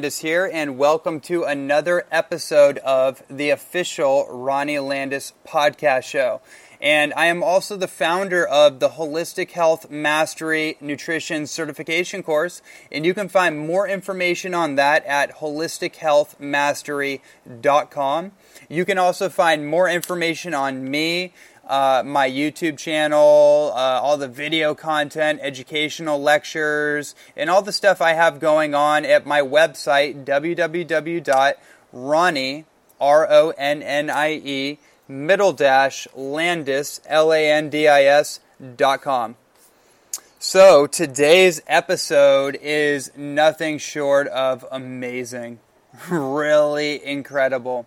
Everyone. Landis here, and welcome to another episode of the official Ronnie Landis podcast show. And I am also the founder of the Holistic Health Mastery Nutrition Certification course. And you can find more information on that at holistichealthmastery.com. You can also find more information on me, uh, my YouTube channel, uh, all the video content, educational lectures, and all the stuff I have going on at my website, www.ronnie, R-O-N-N-I-E, middle dash Landis, L-A-N-D-I-S dot com. So today's episode is nothing short of amazing. really incredible.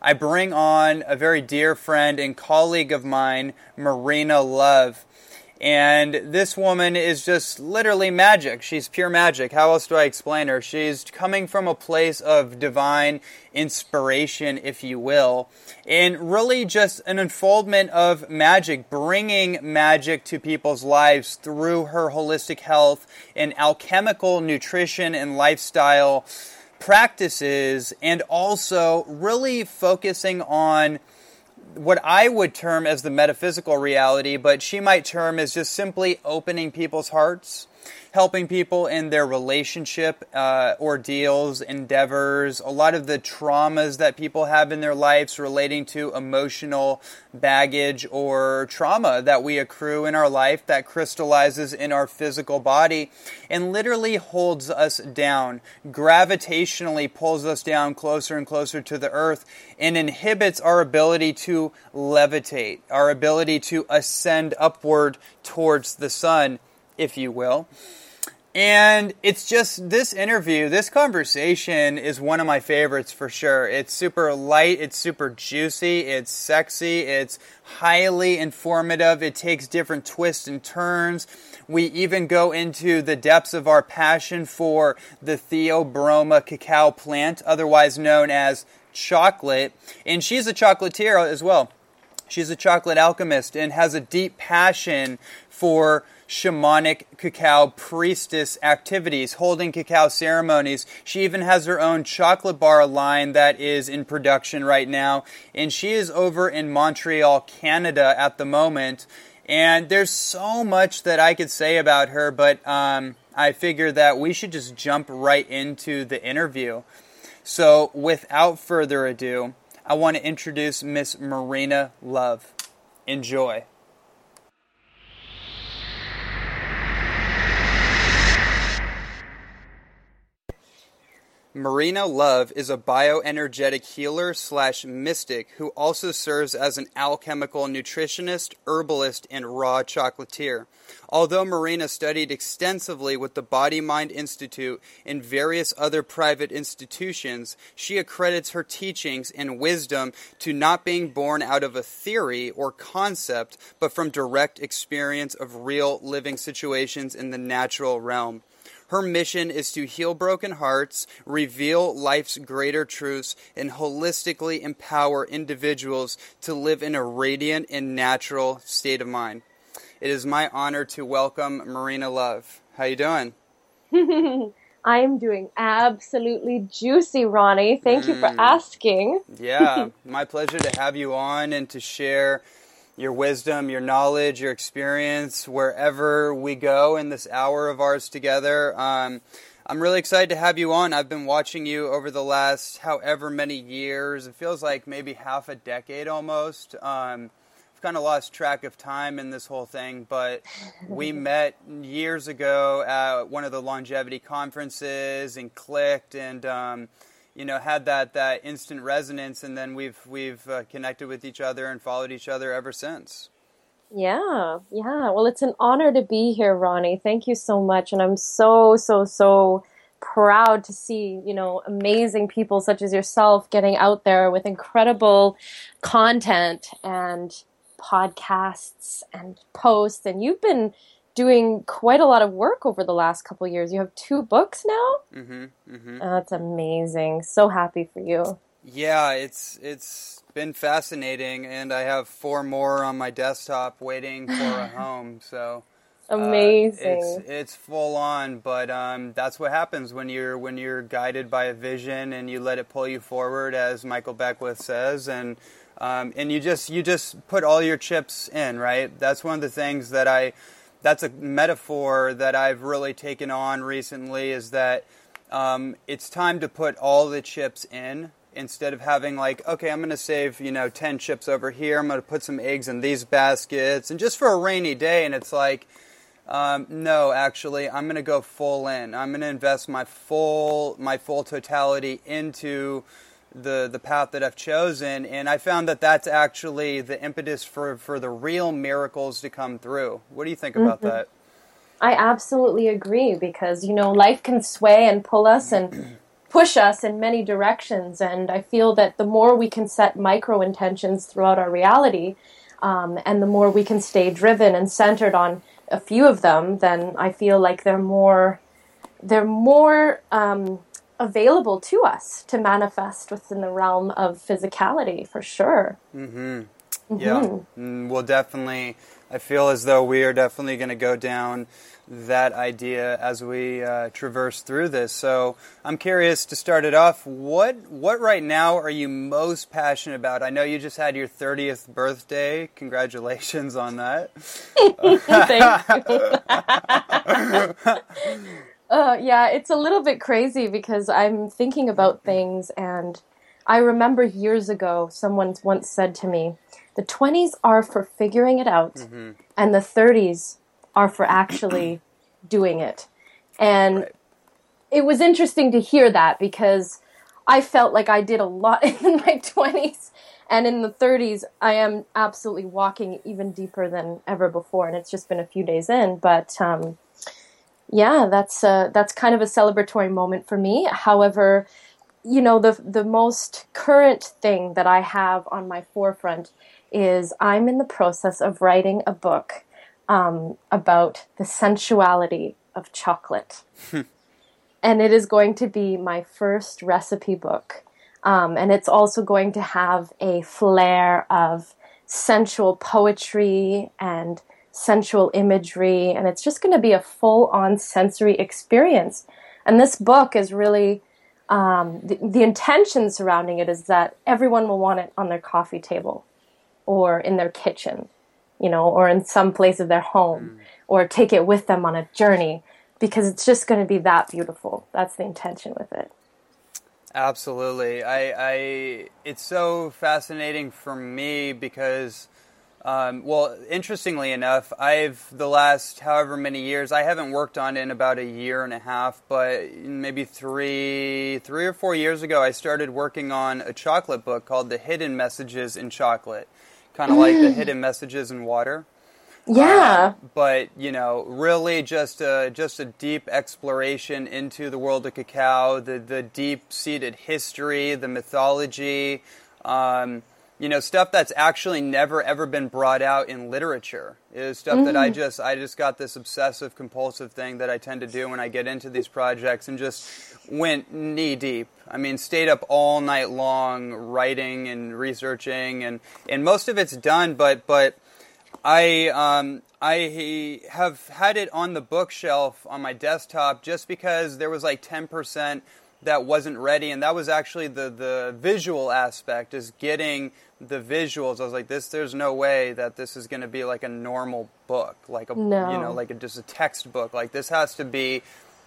I bring on a very dear friend and colleague of mine, Marina Love. And this woman is just literally magic. She's pure magic. How else do I explain her? She's coming from a place of divine inspiration, if you will, and really just an unfoldment of magic, bringing magic to people's lives through her holistic health and alchemical nutrition and lifestyle practices and also really focusing on what I would term as the metaphysical reality, but she might term as just simply opening people's hearts helping people in their relationship uh, ordeals, endeavors, a lot of the traumas that people have in their lives relating to emotional baggage or trauma that we accrue in our life that crystallizes in our physical body and literally holds us down, gravitationally pulls us down closer and closer to the earth and inhibits our ability to levitate, our ability to ascend upward towards the sun if you will. And it's just this interview, this conversation is one of my favorites for sure. It's super light, it's super juicy, it's sexy, it's highly informative, it takes different twists and turns. We even go into the depths of our passion for the Theobroma cacao plant, otherwise known as chocolate. And she's a chocolatier as well. She's a chocolate alchemist and has a deep passion for shamanic cacao priestess activities, holding cacao ceremonies. She even has her own chocolate bar line that is in production right now. And she is over in Montreal, Canada at the moment. And there's so much that I could say about her, but um, I figure that we should just jump right into the interview. So, without further ado, I want to introduce Miss Marina Love. Enjoy. Marina Love is a bioenergetic healer slash mystic who also serves as an alchemical nutritionist, herbalist, and raw chocolatier. Although Marina studied extensively with the Body Mind Institute and various other private institutions, she accredits her teachings and wisdom to not being born out of a theory or concept, but from direct experience of real living situations in the natural realm. Her mission is to heal broken hearts, reveal life's greater truths, and holistically empower individuals to live in a radiant and natural state of mind. It is my honor to welcome Marina Love. How you doing? I'm doing absolutely juicy, Ronnie. Thank mm. you for mm. asking. yeah, my pleasure to have you on and to share your wisdom, your knowledge, your experience wherever we go in this hour of ours together. Um, I'm really excited to have you on. I've been watching you over the last however many years. It feels like maybe half a decade almost. Um, I've kind of lost track of time in this whole thing, but we met years ago at one of the longevity conferences and clicked and. Um, you know had that that instant resonance, and then we've we've uh, connected with each other and followed each other ever since. Yeah, yeah. Well, it's an honor to be here, Ronnie. Thank you so much, and I'm so so so proud to see you know amazing people such as yourself getting out there with incredible content and podcasts and posts and you've been doing quite a lot of work over the last couple years. You have two books now. Mm-hmm, mm-hmm. Oh, that's amazing. So happy for you. Yeah, it's it's been fascinating, and I have four more on my desktop waiting for a home. So Amazing. Uh, it's it's full on, but um, that's what happens when you're when you're guided by a vision and you let it pull you forward, as Michael Beckwith says, and um, and you just you just put all your chips in, right? That's one of the things that I. That's a metaphor that I've really taken on recently. Is that um, it's time to put all the chips in instead of having like okay i'm going to save you know 10 chips over here i'm going to put some eggs in these baskets and just for a rainy day and it's like um, no actually i'm going to go full in i'm going to invest my full my full totality into the the path that i've chosen and i found that that's actually the impetus for for the real miracles to come through what do you think about mm-hmm. that i absolutely agree because you know life can sway and pull us and push us in many directions. And I feel that the more we can set micro intentions throughout our reality, um, and the more we can stay driven and centered on a few of them, then I feel like they're more they're more um, available to us to manifest within the realm of physicality for sure. Mm-hmm. Mm-hmm. Yeah, mm, we'll definitely. I feel as though we are definitely going to go down that idea as we uh, traverse through this. So I'm curious to start it off. What what right now are you most passionate about? I know you just had your 30th birthday. Congratulations on that. Thank you. uh, yeah, it's a little bit crazy because I'm thinking about things, and I remember years ago someone once said to me, "The 20s are for figuring it out, mm-hmm. and the 30s." are for actually doing it. And right. it was interesting to hear that because I felt like I did a lot in my 20s and in the 30s I am absolutely walking even deeper than ever before and it's just been a few days in but um, yeah that's uh, that's kind of a celebratory moment for me however you know the the most current thing that I have on my forefront is I'm in the process of writing a book um, about the sensuality of chocolate. and it is going to be my first recipe book. Um, and it's also going to have a flair of sensual poetry and sensual imagery. And it's just going to be a full on sensory experience. And this book is really um, the, the intention surrounding it is that everyone will want it on their coffee table or in their kitchen you know, or in some place of their home, mm. or take it with them on a journey because it's just going to be that beautiful. That's the intention with it. Absolutely. I, I it's so fascinating for me because um, well, interestingly enough, I've the last however many years I haven't worked on it in about a year and a half, but maybe three three or four years ago, I started working on a chocolate book called "The Hidden Messages in Chocolate," kind of mm. like the mm. hidden messages in water. Yeah. Um, but you know, really, just a just a deep exploration into the world of cacao, the the deep seated history, the mythology. Um, you know, stuff that's actually never ever been brought out in literature is stuff mm. that I mm. just I just got this obsessive compulsive thing that I tend to do when I get into these projects and just went knee deep I mean, stayed up all night long writing and researching, and, and most of it's done. But but I um, I have had it on the bookshelf on my desktop just because there was like ten percent that wasn't ready, and that was actually the the visual aspect is getting the visuals. I was like, this. There's no way that this is going to be like a normal book, like a no. you know, like a, just a textbook. Like this has to be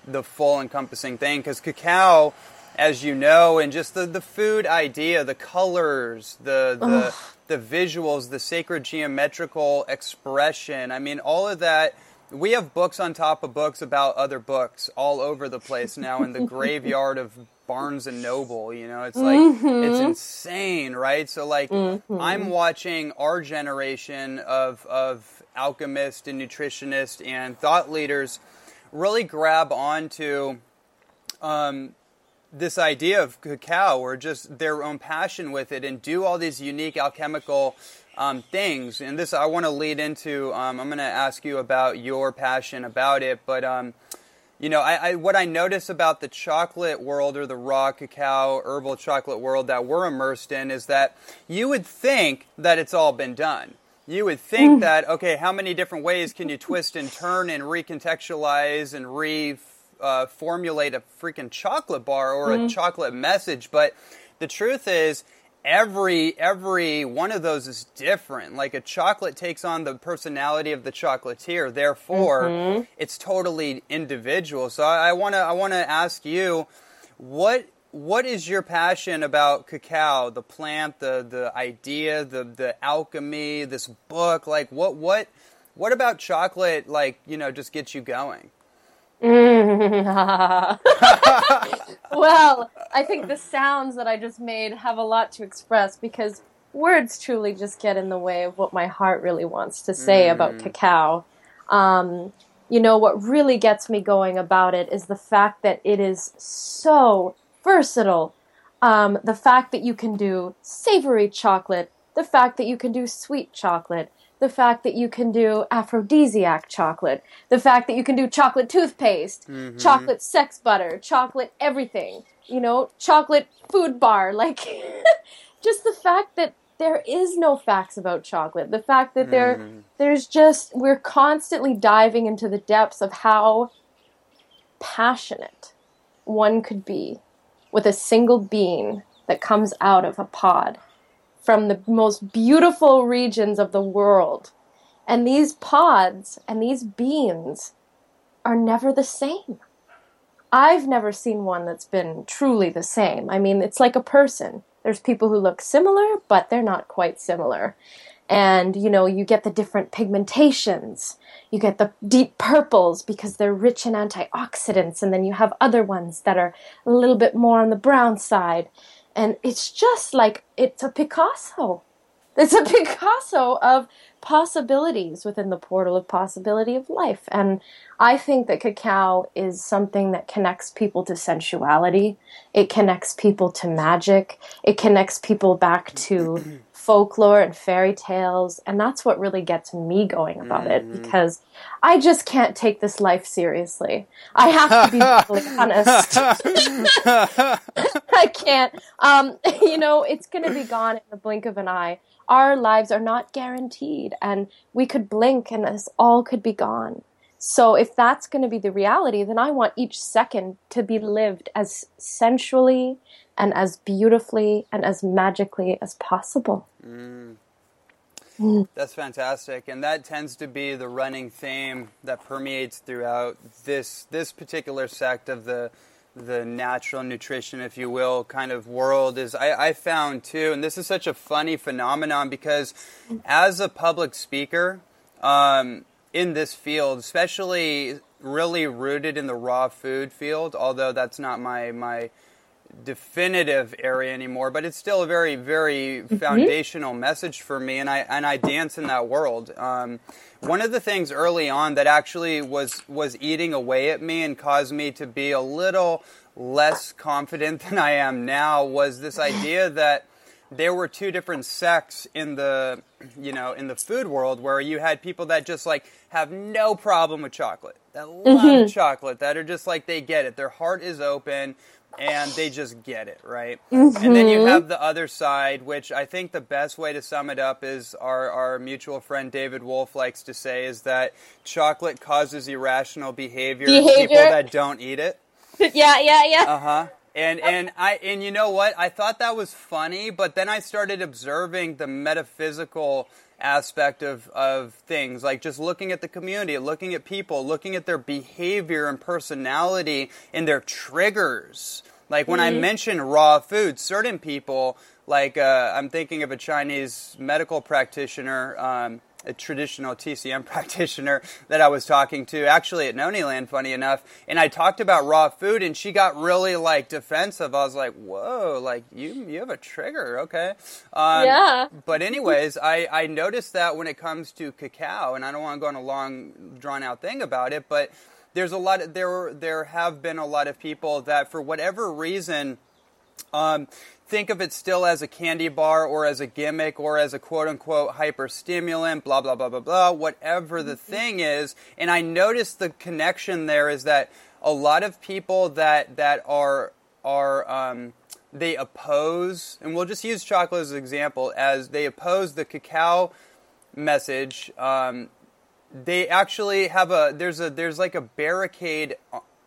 the full encompassing thing because cacao as you know, and just the, the food idea, the colors, the the, the visuals, the sacred geometrical expression. I mean, all of that. We have books on top of books about other books all over the place now in the graveyard of Barnes and Noble. You know, it's like mm-hmm. it's insane, right? So like, mm-hmm. I'm watching our generation of of alchemists and nutritionists and thought leaders really grab onto um, this idea of cacao or just their own passion with it and do all these unique alchemical um, things. And this I want to lead into. Um, I'm going to ask you about your passion about it, but um, you know, I, I, what I notice about the chocolate world or the raw cacao herbal chocolate world that we're immersed in is that you would think that it's all been done. you would think that okay, how many different ways can you twist and turn and recontextualize and re uh, formulate a freaking chocolate bar or a chocolate message? But the truth is, every every one of those is different. Like a chocolate takes on the personality of the chocolatier, therefore, mm-hmm. it's totally individual. So I want to I want to ask you, what what is your passion about cacao, the plant, the the idea, the the alchemy, this book? Like what what what about chocolate? Like you know, just gets you going? well, I think the sounds that I just made have a lot to express because words truly just get in the way of what my heart really wants to say about cacao. Um, you know, what really gets me going about it is the fact that it is so versatile. Um, the fact that you can do savory chocolate, the fact that you can do sweet chocolate, the fact that you can do aphrodisiac chocolate, the fact that you can do chocolate toothpaste, mm-hmm. chocolate sex butter, chocolate everything, you know, chocolate food bar. Like, just the fact that there is no facts about chocolate, the fact that there, mm-hmm. there's just, we're constantly diving into the depths of how passionate one could be with a single bean that comes out of a pod from the most beautiful regions of the world. And these pods and these beans are never the same. I've never seen one that's been truly the same. I mean, it's like a person. There's people who look similar, but they're not quite similar. And, you know, you get the different pigmentations. You get the deep purples because they're rich in antioxidants. And then you have other ones that are a little bit more on the brown side and it's just like it's a Picasso. It's a Picasso of possibilities within the portal of possibility of life. And I think that cacao is something that connects people to sensuality. It connects people to magic. It connects people back to folklore and fairy tales. And that's what really gets me going about it because I just can't take this life seriously. I have to be honest. I can't. Um, you know, it's going to be gone in the blink of an eye. Our lives are not guaranteed, and we could blink and this all could be gone. So, if that's going to be the reality, then I want each second to be lived as sensually and as beautifully and as magically as possible. Mm. Mm. That's fantastic, and that tends to be the running theme that permeates throughout this this particular sect of the the natural nutrition, if you will, kind of world. Is I, I found too, and this is such a funny phenomenon because as a public speaker um, in this field, especially really rooted in the raw food field, although that's not my my definitive area anymore, but it's still a very, very mm-hmm. foundational message for me, and I and I dance in that world. Um, one of the things early on that actually was was eating away at me and caused me to be a little less confident than I am now was this mm-hmm. idea that there were two different sects in the you know in the food world where you had people that just like have no problem with chocolate that love mm-hmm. chocolate that are just like they get it. Their heart is open and they just get it right and then you have the other side which i think the best way to sum it up is our, our mutual friend David Wolfe likes to say is that chocolate causes irrational behavior, in people Behavior. that don't eat it yeah, yeah, yeah. uh huh. And and I and you know what? I thought that was funny, but then I started observing the metaphysical aspect of, of things, like just looking at the community, looking at people, looking at their behavior and personality and their triggers. Like when I mention raw food, certain people, like uh, I'm thinking of a Chinese medical practitioner, um, a traditional TCM practitioner that I was talking to, actually at Noniland, funny enough, and I talked about raw food, and she got really like defensive. I was like, "Whoa, like you you have a trigger, okay?" Um, Yeah. But anyways, I I noticed that when it comes to cacao, and I don't want to go on a long drawn out thing about it, but there's a lot of, there there have been a lot of people that for whatever reason um, think of it still as a candy bar or as a gimmick or as a quote unquote hyperstimulant, blah, blah, blah, blah, blah, whatever the thing is. And I noticed the connection there is that a lot of people that, that are, are, um, they oppose, and we'll just use chocolate as an example, as they oppose the cacao message, um, they actually have a there's a there's like a barricade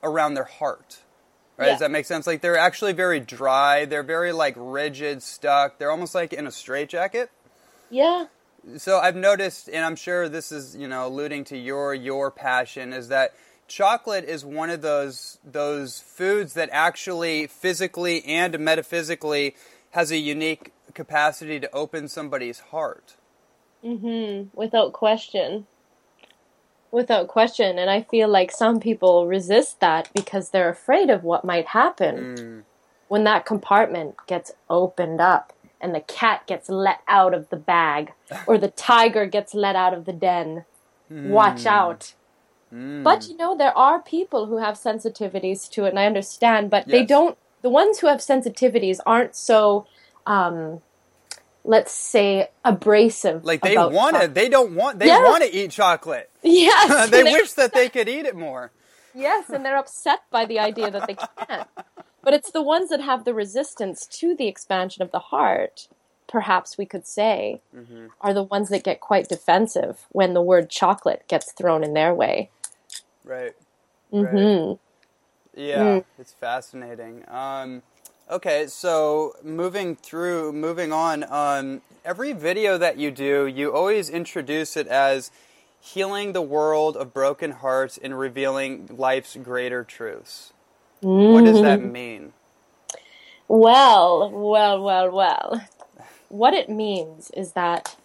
around their heart. Right? Yeah. Does that make sense? Like they're actually very dry. They're very like rigid, stuck. They're almost like in a straitjacket. Yeah. So I've noticed, and I'm sure this is you know alluding to your your passion, is that chocolate is one of those those foods that actually physically and metaphysically has a unique capacity to open somebody's heart. Mm Mhm. Without question. Without question, and I feel like some people resist that because they're afraid of what might happen mm. when that compartment gets opened up and the cat gets let out of the bag ah. or the tiger gets let out of the den. Watch mm. out. Mm. But you know, there are people who have sensitivities to it, and I understand, but they don't, the ones who have sensitivities aren't so, um, let's say, abrasive. Like they want to, they don't want, they Yeah. want to eat chocolate. Yes. they wish that they could eat it more. Yes, and they're upset by the idea that they can't. But it's the ones that have the resistance to the expansion of the heart, perhaps we could say, Mm-hmm. are the ones that get quite defensive when the word chocolate gets thrown in their way. Right. mm-hmm Yeah, Mm. it's fascinating. Um, okay, so moving through, moving on. Um, every video that you do, you always introduce it as healing the world of broken hearts and revealing life's greater truths. What does that mean? Well, well, well, well. What it means is that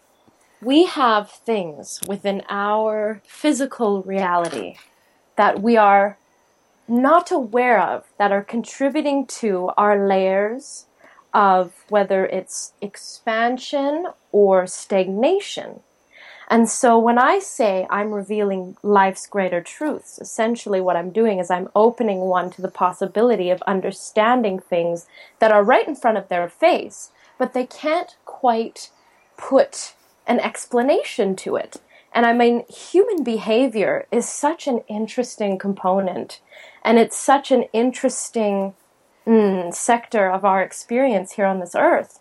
we have things within our physical reality that we are not aware of that are contributing to our layers of whether it's expansion or stagnation. And so when I say I'm revealing life's greater truths, essentially what I'm doing is I'm opening one to the possibility of understanding things that are right in front of their face, but they can't quite put an explanation to it. And I mean, human behavior is such an interesting component, and it's such an interesting mm, sector of our experience here on this earth.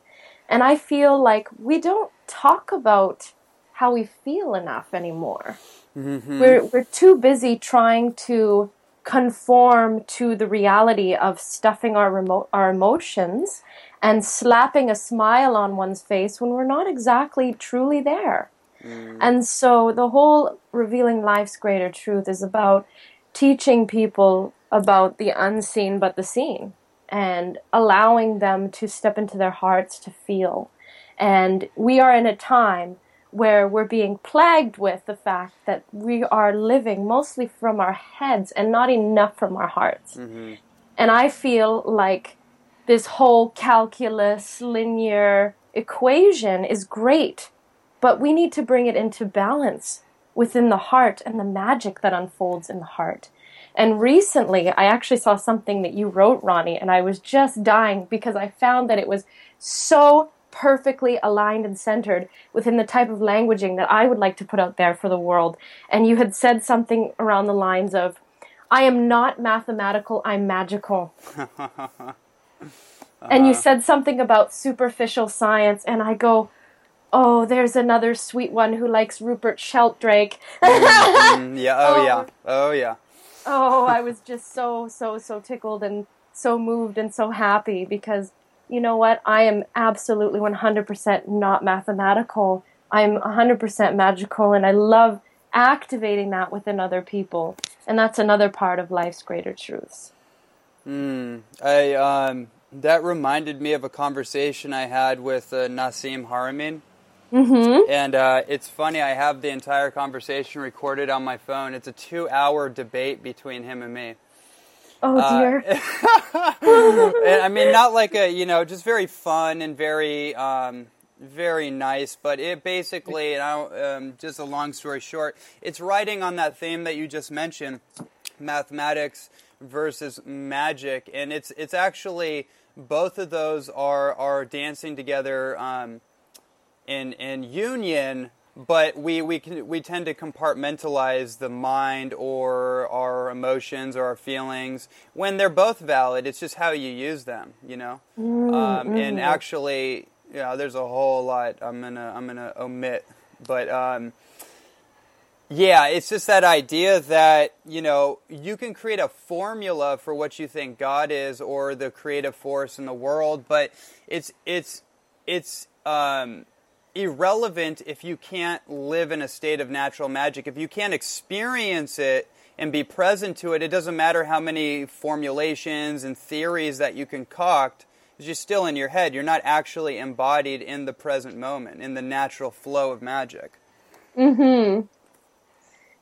And I feel like we don't talk about how we feel enough anymore. We're, we're too busy trying to conform to the reality of stuffing our, remo- our emotions and slapping a smile on one's face when we're not exactly truly there. And so the whole revealing life's greater truth is about teaching people about the unseen but the seen and allowing them to step into their hearts to feel. And we are in a time where we're being plagued with the fact that we are living mostly from our heads and not enough from our hearts. Mm-hmm. And I feel like this whole calculus linear equation is great, but we need to bring it into balance within the heart and the magic that unfolds in the heart. And recently, I actually saw something that you wrote, Ronnie, and I was just dying because I found that it was so perfectly aligned and centered within the type of languaging that I would like to put out there for the world. And you had said something around the lines of, I am not mathematical, I'm magical. And you uh-huh. said something about superficial science, and I go, Oh, there's another sweet one who likes Rupert Sheldrake. Mm, yeah, oh, Oh. yeah, oh yeah. oh, I was just so, so, so tickled and so moved and so happy because you know what? I am absolutely 100% not mathematical. I'm 100% magical, and I love activating that within other people. And that's another part of life's greater truths. Mm, I um, that reminded me of a conversation I had with uh, Nassim Haramein. Mm-hmm. And uh, it's funny, I have the entire conversation recorded on my phone. It's a two hour debate between him and me. Oh Uh, dear. And, I mean, not like a, you know, just very fun and very, um, very nice. But it basically, and I, um, just a long story short, it's writing on that theme that you just mentioned mathematics versus magic. And it's, it's actually, both of those are, are dancing together. Um, in in union, but we we can we tend to compartmentalize the mind or our emotions or our feelings when they're both valid. It's just how you use them, you know. um, And actually, you know, there's a whole lot I'm gonna I'm gonna omit But um, yeah, it's just that idea that you know you can create a formula for what you think God is or the creative force in the world, but it's it's it's um, irrelevant if you can't live in a state of natural magic. If you can't experience it and be present to it, it doesn't matter how many formulations and theories that you concoct. It's just still in your head. You're not actually embodied in the present moment, in the natural flow of magic. Hmm.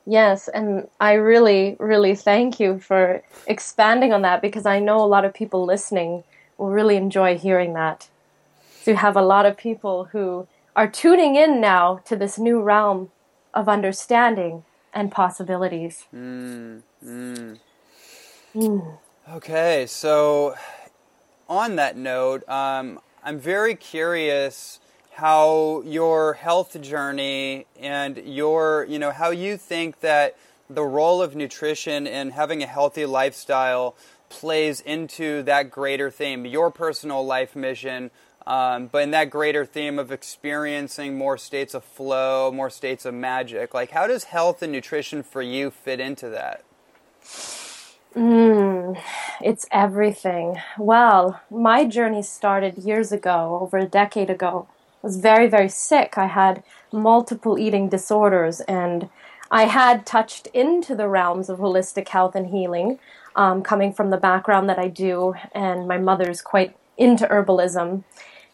Yes, and I really, really thank you for expanding on that because I know a lot of people listening will really enjoy hearing that. So you have a lot of people who are tuning in now to this new realm of understanding and possibilities. Mm, mm. Mm. Okay, so on that note, um, I'm very curious how your health journey and your, you know, how you think that the role of nutrition and having a healthy lifestyle plays into that greater theme, your personal life mission, um, but in that greater theme of experiencing more states of flow, more states of magic. Like, how does health and nutrition for you fit into that? Mm, it's everything. Well, my journey started years ago, over a decade ago I was very, very sick. I had multiple eating disorders and I had touched into the realms of holistic health and healing, um, coming from the background that I do, and my mother's quite into herbalism.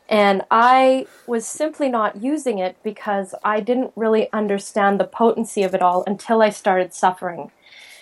And I was simply not using it because I didn't really understand the potency of it all until I started suffering.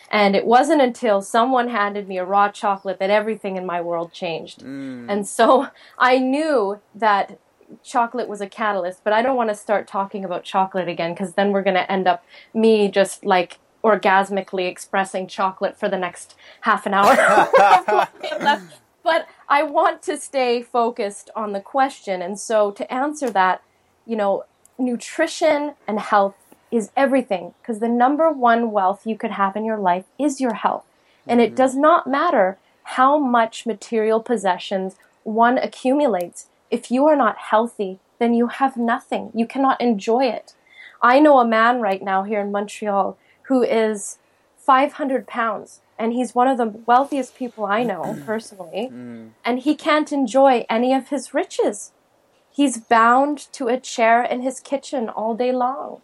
And it wasn't until someone handed me a raw chocolate that everything in my world changed. Mm. And so I knew that chocolate was a catalyst, but I don't want to start talking about chocolate again because then we're going to end up me just like orgasmically expressing chocolate for the next half an hour. but I want to stay focused on the question. And so to answer that, you know, nutrition and health is everything because the number one wealth you could have in your life is your health. And mm-hmm. it does not matter how much material possessions one accumulates if you are not healthy, then you have nothing. You cannot enjoy it. I know a man right now here in Montreal who is 500 pounds and he's one of the wealthiest people I know personally, mm. and he can't enjoy any of his riches. He's bound to a chair in his kitchen all day long.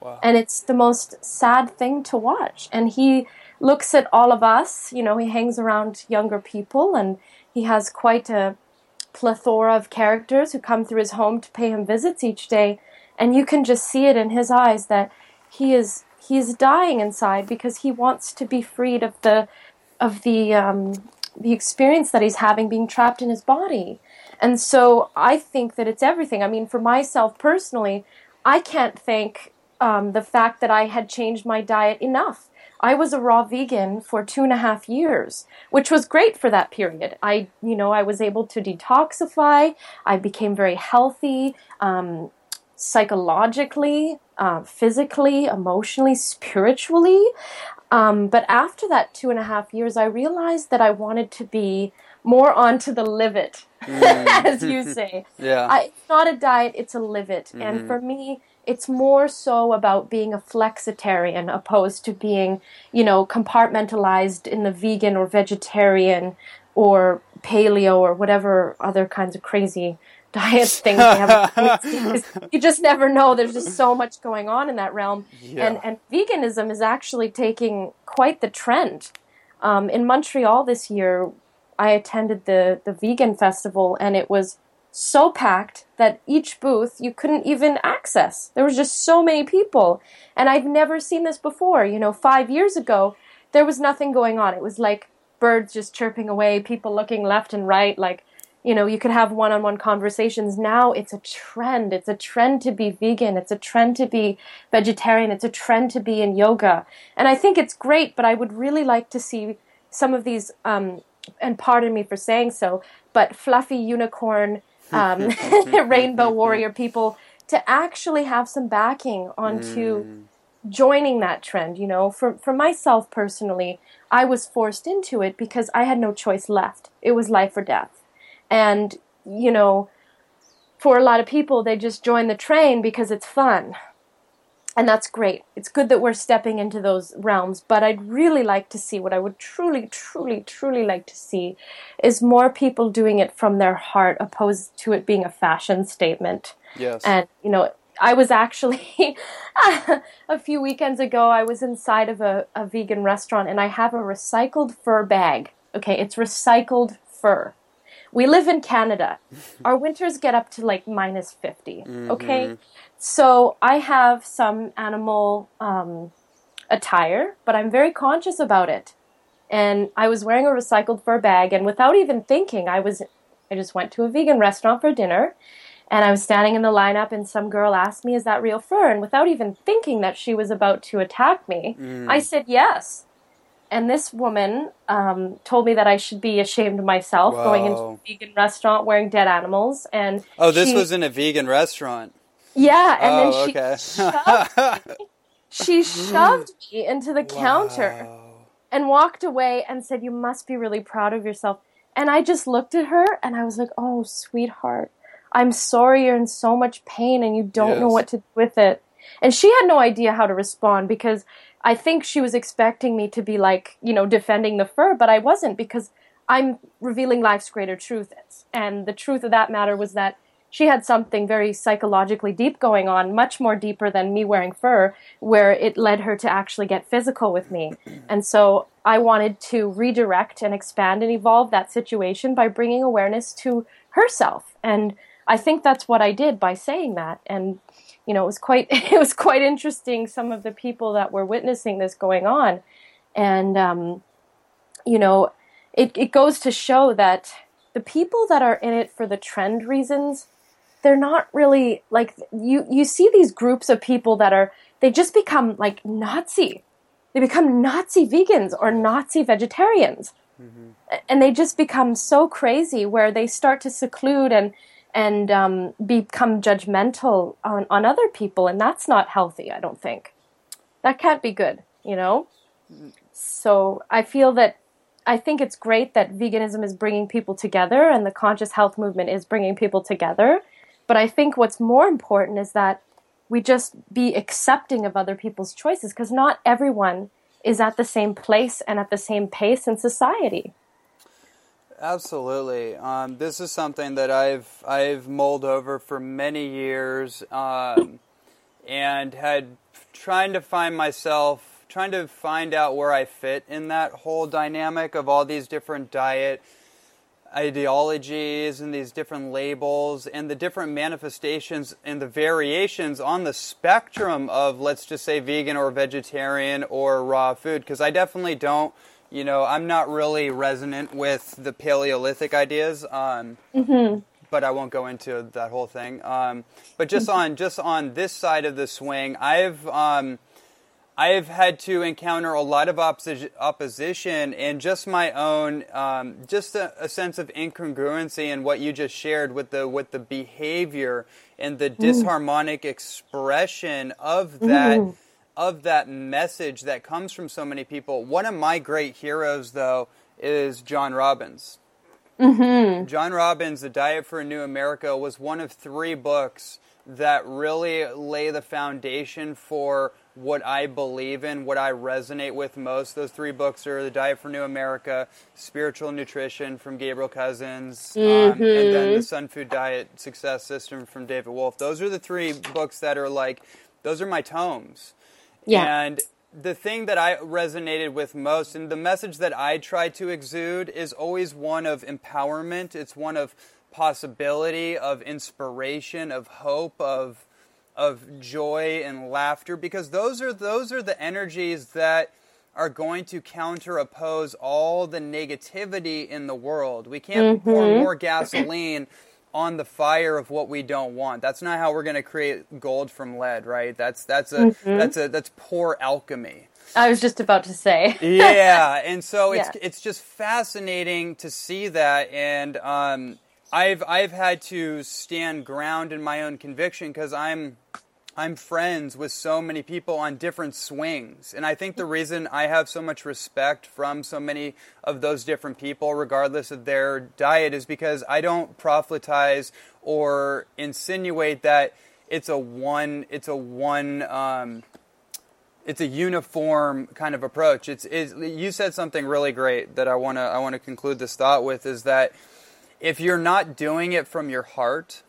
Wow. And it's the most sad thing to watch. And he looks at all of us, you know, he hangs around younger people and he has quite a plethora of characters who come through his home to pay him visits each day, and you can just see it in his eyes that he is he is dying inside because he wants to be freed of the of the um, the experience that he's having being trapped in his body. And so I think that it's everything. I mean, for myself personally, I can't thank um, the fact that I had changed my diet enough I was a raw vegan for two and a half years, which was great for that period. I, you know, I was able to detoxify. I became very healthy, um, psychologically, uh, physically, emotionally, spiritually. Um, but after that two and a half years, I realized that I wanted to be more onto the live it, mm. as you say. yeah. I, it's not a diet, it's a live it. Mm-hmm. And for me, it's more so about being a flexitarian opposed to being, you know, compartmentalized in the vegan or vegetarian or paleo or whatever other kinds of crazy diet things they have. you just never know. There's just so much going on in that realm. Yeah. And, and veganism is actually taking quite the trend. Um, in Montreal this year, I attended the, the vegan festival and it was so packed that each booth you couldn't even access. There was just so many people. And I've never seen this before. You know, five years ago, there was nothing going on. It was like birds just chirping away, people looking left and right, like, you know, you could have one on one conversations. Now it's a trend. It's a trend to be vegan. It's a trend to be vegetarian. It's a trend to be in yoga. And I think it's great, but I would really like to see some of these, um, and pardon me for saying so, but fluffy unicorn um, rainbow warrior people to actually have some backing onto mm. joining that trend. You know, for for myself personally, I was forced into it because I had no choice left. It was life or death, and you know, for a lot of people, they just join the train because it's fun. and that's great. It's good that we're stepping into those realms, but I'd really like to see what I would truly, truly, truly like to see is more people doing it from their heart opposed to it being a fashion statement. Yes. And, you know, I was actually a few weekends ago, I was inside of a, a vegan restaurant and I have a recycled fur bag. Okay, it's recycled fur. We live in Canada. Our winters get up to like minus 50. Okay? So I have some animal um, attire, but I'm very conscious about it. And I was wearing a recycled fur bag, and without even thinking, I was, I just went to a vegan restaurant for dinner, and I was standing in the lineup, and some girl asked me, "Is that real fur?" And without even thinking that she was about to attack me, I said yes. And this woman um, told me that I should be ashamed of myself going into a vegan restaurant wearing dead animals. And Oh, this she- was in a vegan restaurant. yeah, and oh, then she okay. shoved, she shoved me into the counter and walked away and said, "You must be really proud of yourself." And I just looked at her and I was like, "Oh, sweetheart, I'm sorry you're in so much pain and you don't know what to do with it." And she had no idea how to respond because I think she was expecting me to be like, you know, defending the fur, but I wasn't because I'm revealing life's greater truth. And the truth of that matter was that she had something very psychologically deep going on, much more deeper than me wearing fur, where it led her to actually get physical with me. And so I wanted to redirect and expand and evolve that situation by bringing awareness to herself. And I think that's what I did by saying that. And you know, it was quite it was quite interesting. Some of the people that were witnessing this going on, and um, you know, it it goes to show that the people that are in it for the trend reasons, they're not really like you. You see these groups of people that are they just become like Nazi. They become Nazi vegans or Nazi vegetarians and they just become so crazy where they start to seclude and and um, become judgmental on, on other people and that's not healthy i don't think. That can't be good you know? So i feel that i think it's great that veganism is bringing people together and the conscious health movement is bringing people together but i think what's more important is that we just be accepting of other people's choices because not everyone is at the same place and at the same pace in society Absolutely. Um, this is something that I've I've mulled over for many years, um, and had trying to find myself, trying to find out where I fit in that whole dynamic of all these different diet ideologies and these different labels and the different manifestations and the variations on the spectrum of let's just say vegan or vegetarian or raw food because I definitely don't you know I'm not really resonant with the paleolithic ideas um, but I won't go into that whole thing. Um, but just on just on this side of the swing I've um, I've had to encounter a lot of opposi- opposition and just my own, um, just a, a sense of incongruency in what you just shared with the with the behavior and the disharmonic expression of that of that message that comes from so many people. One of my great heroes, though, is John Robbins. John Robbins' The Diet for a New America was one of three books that really lay the foundation for what I believe in, what I resonate with most. Those three books are The Diet for New America, Spiritual Nutrition from Gabriel Cousens, um, and then The Sun Food Diet Success System from David Wolfe. Those are the three books that are like, those are my tomes. Yeah. And the thing that I resonated with most, and the message that I try to exude, is always one of empowerment. It's one of possibility, of inspiration, of hope, of of joy and laughter, because those are those are the energies that are going to counter oppose all the negativity in the world. We can't pour mm-hmm. more gasoline on the fire of what we don't want. That's not how we're going to create gold from lead, right? That's that's a that's a that's poor alchemy. I was just about to say. yeah, and so it's Yeah. it's just fascinating to see that, and um, I've I've had to stand ground in my own conviction because I'm I'm friends with so many people on different swings. And I think the reason I have so much respect from so many of those different people, regardless of their diet, is because I don't proselytize or insinuate that it's a one it's a one um, it's a uniform kind of approach. It's, it's you said something really great that I want to I want to conclude this thought with is that if you're not doing it from your heart,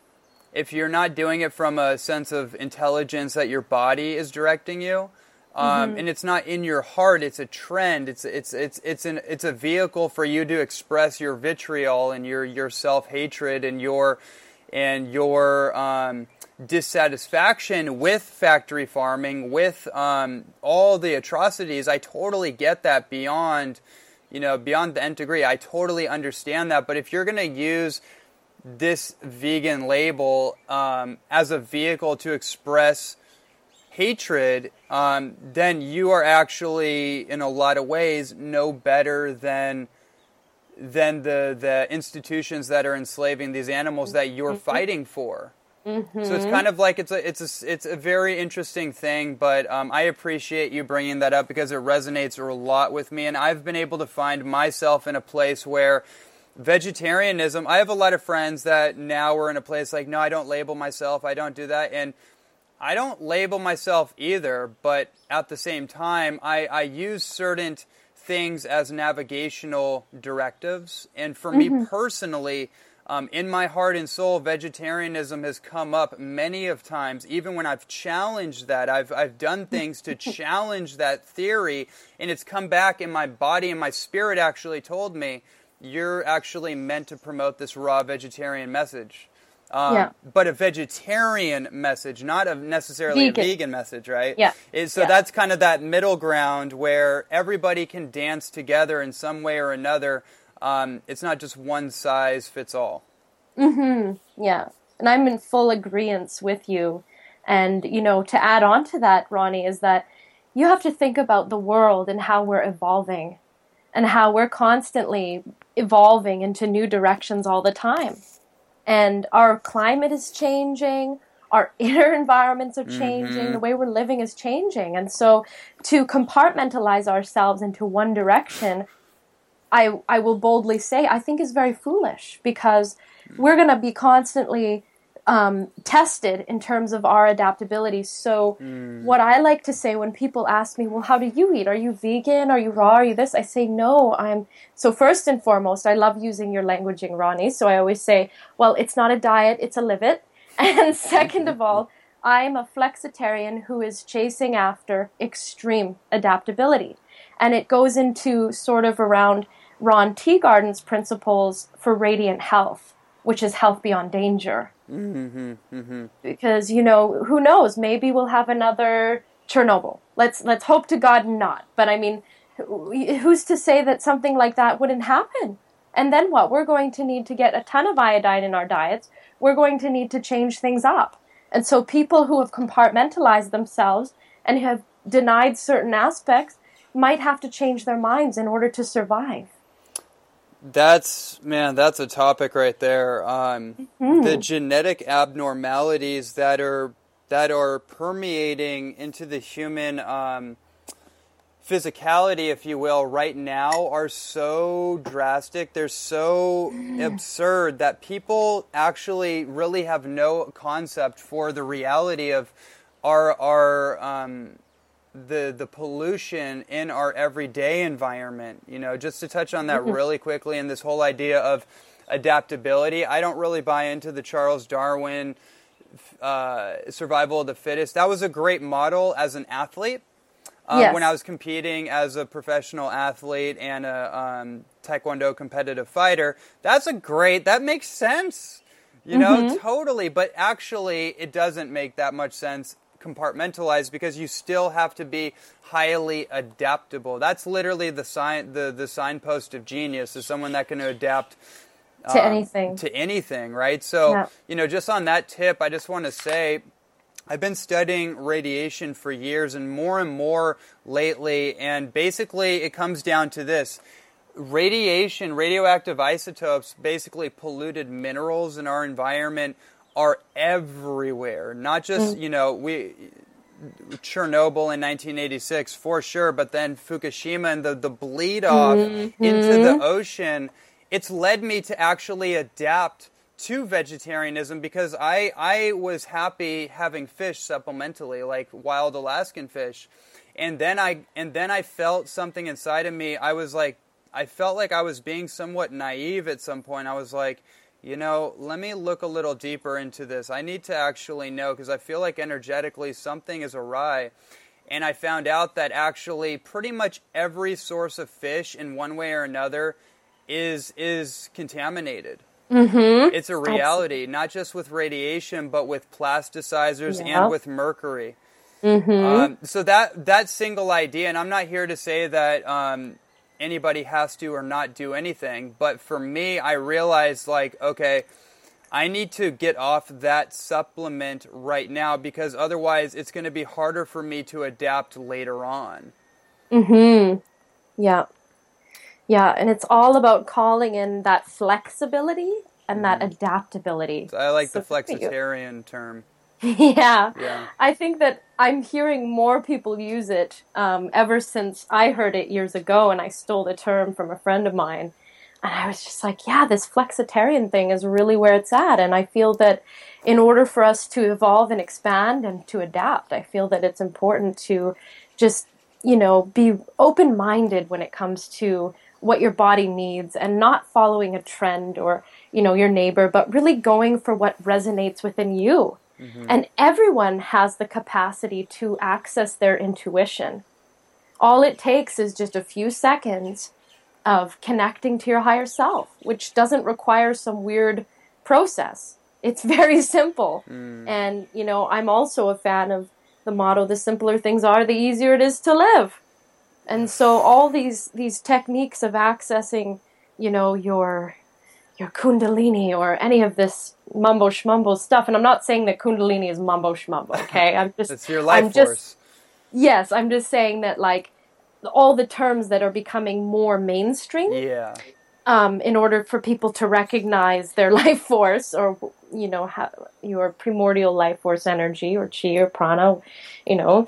if you're not doing it from a sense of intelligence that your body is directing you, um, mm-hmm. and it's not in your heart, it's a trend. It's it's it's it's an it's a vehicle for you to express your vitriol and your your self hatred and your and your um, dissatisfaction with factory farming, with um, all the atrocities. I totally get that beyond, you know, beyond the nth degree. I totally understand that. But if you're going to use this vegan label um, as a vehicle to express hatred, um, then you are actually, in a lot of ways, no better than than the the institutions that are enslaving these animals that you're mm-hmm. fighting for. Mm-hmm. So it's kind of like it's a it's a it's a very interesting thing, but um, I appreciate you bringing that up because it resonates a lot with me, and I've been able to find myself in a place where vegetarianism. I have a lot of friends that now are in a place like, no, I don't label myself, I don't do that, and I don't label myself either. But at the same time, I, I use certain things as navigational directives, and for mm-hmm. me personally um, in my heart and soul, vegetarianism has come up many of times, even when I've challenged that. I've, I've done things to challenge that theory, and it's come back in my body and my spirit actually told me, you're actually meant to promote this raw vegetarian message. Um, yeah. But a vegetarian message, not a necessarily vegan. a vegan message, right? Yeah. Is, so yeah. that's kind of that middle ground where everybody can dance together in some way or another um, it's not just one size fits all. Mm-hmm. Yeah, and I'm in full agreement with you. And you know, to add on to that, Ronnie, is that you have to think about the world and how we're evolving, and how we're constantly evolving into new directions all the time. And our climate is changing our inner environments are changing, mm-hmm. the way we're living is changing. And so to compartmentalize ourselves into one direction I, I will boldly say I think is very foolish because we're going to be constantly um, tested in terms of our adaptability. So, mm. what I like to say when people ask me, "Well, how do you eat? Are you vegan? Are you raw? Are you this?" I say, "No, I'm." So, first and foremost, I love using your languaging, Ronnie. So I always say, "Well, it's not a diet; it's a live it." And second of all, I'm a flexitarian who is chasing after extreme adaptability, and it goes into sort of around Ron Teeguarden's principles for radiant health, which is health beyond danger. Mm-hmm, mm-hmm. Because you know, who knows? Maybe we'll have another Chernobyl. Let's let's hope to God not. But I mean, who's to say that something like that wouldn't happen? And then what? We're going to need to get a ton of iodine in our diets. We're going to need to change things up. And so people who have compartmentalized themselves and have denied certain aspects might have to change their minds in order to survive. That's man, that's a topic right there. Um, mm-hmm. The genetic abnormalities that are that are permeating into the human um, physicality, if you will, right now are so drastic. They're so absurd that people actually really have no concept for the reality of our our um, the the pollution in our everyday environment. You know, just to touch on that mm-hmm. really quickly, and this whole idea of adaptability. I don't really buy into the Charles Darwin uh, survival of the fittest. That was a great model as an athlete. Uh, yes. When I was competing as a professional athlete and a um, Taekwondo competitive fighter, that's a great. That makes sense. You know, mm-hmm. totally. But actually, it doesn't make that much sense compartmentalized because you still have to be highly adaptable. That's literally the sign the, the signpost of genius is someone that can adapt to um, anything. To anything, right? So, yeah. you know, just on that tip, I just want to say I've been studying radiation for years and more and more lately, and basically it comes down to this. Radiation, radioactive isotopes, basically polluted minerals in our environment are everywhere. Not just, mm. you know, we Chernobyl in 1986 for sure, but then Fukushima and the, the bleed off mm-hmm. into the ocean, it's led me to actually adapt to vegetarianism because I I was happy having fish supplementally, like wild Alaskan fish, and then I and then I felt something inside of me. I was like, I felt like I was being somewhat naive at some point. I was like, you know, let me look a little deeper into this. I need to actually know because I feel like energetically something is awry. And I found out that actually pretty much every source of fish in one way or another is is contaminated. Mm-hmm. It's a reality, not just with radiation, but with plasticizers Yeah. and with mercury. Mm-hmm. Um, so that that single idea, and I'm not here to say that um, anybody has to or not do anything, but for me, I realized like, okay, I need to get off that supplement right now because otherwise, it's going to be harder for me to adapt later on. Mm-hmm. Yeah. Yeah, and it's all about calling in that flexibility and that adaptability. So I like the So you. flexitarian term. yeah. Yeah. I think that I'm hearing more people use it um, ever since I heard it years ago and I stole the term from a friend of mine. And I was just like, yeah, this flexitarian thing is really where it's at. And I feel that in order for us to evolve and expand and to adapt, I feel that it's important to just, you know, be open minded when it comes to what your body needs and not following a trend or, you know, your neighbor, but really going for what resonates within you. Mm-hmm. And everyone has the capacity to access their intuition. All it takes is just a few seconds of connecting to your higher self, which doesn't require some weird process. It's very simple. Mm. And, you know, I'm also a fan of the motto the simpler things are, the easier it is to live. And so all these these techniques of accessing, you know, your your kundalini or any of this mumbo schmumbo stuff. And I'm not saying that kundalini is mumbo schmumbo, okay? I'm just It's your life I'm just- force. yes, I'm just saying that like all the terms that are becoming more mainstream Yeah. um, in order for people to recognize their life force or you know ha- your primordial life force energy or chi or prana you know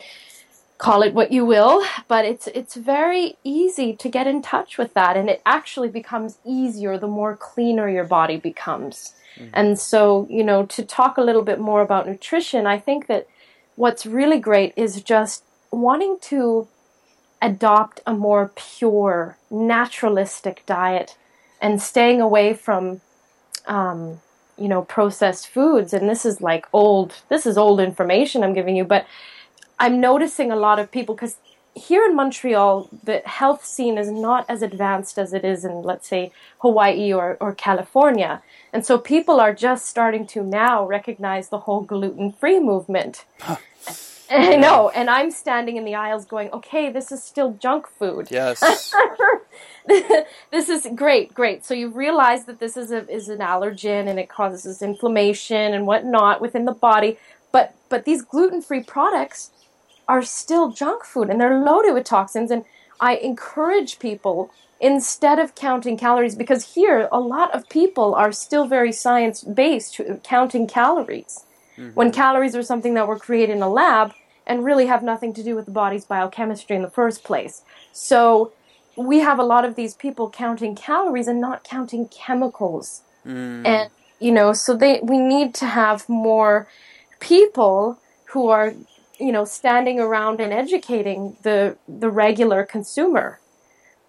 call it what you will but it's it's very easy to get in touch with that and it actually becomes easier the more cleaner your body becomes and so you know to talk a little bit more about nutrition i think that what's really great is just wanting to adopt a more pure, naturalistic diet and staying away from, um, you know, processed foods. And this is like old, this is old information I'm giving you, but I'm noticing a lot of people because here in Montreal, the health scene is not as advanced as it is in, let's say, Hawaii or, or California. And so people are just starting to now recognize the whole gluten free movement. I know, and I'm standing in the aisles going, okay, this is still junk food. Yes. this is great, great. So you realize that this is a is an allergen and it causes inflammation and whatnot within the body. But but these gluten free products are still junk food and they're loaded with toxins. And I encourage people instead of counting calories because here a lot of people are still very science based uh, counting calories mm-hmm. when calories are something that were created in a lab and really have nothing to do with the body's biochemistry in the first place. So we have a lot of these people counting calories and not counting chemicals. Mm. And you know, so they we need to have more people who are, you know, standing around and educating the the regular consumer.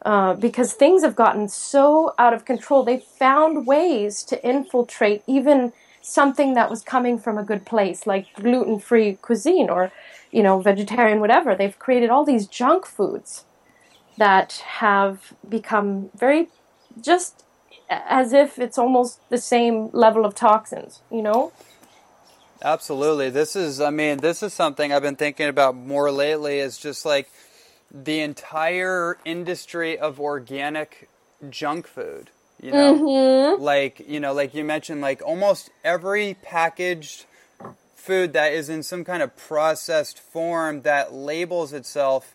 Uh, because things have gotten so out of control, they found ways to infiltrate even something that was coming from a good place, like gluten free cuisine or, you know, vegetarian, whatever. They've created all these junk foods that have become very just as if it's almost the same level of toxins, you know? Absolutely. This is, I mean, this is something I've been thinking about more lately is just like the entire industry of organic junk food. You know, Mm-hmm. like, you know, like you mentioned, like almost every packaged food that is in some kind of processed form that labels itself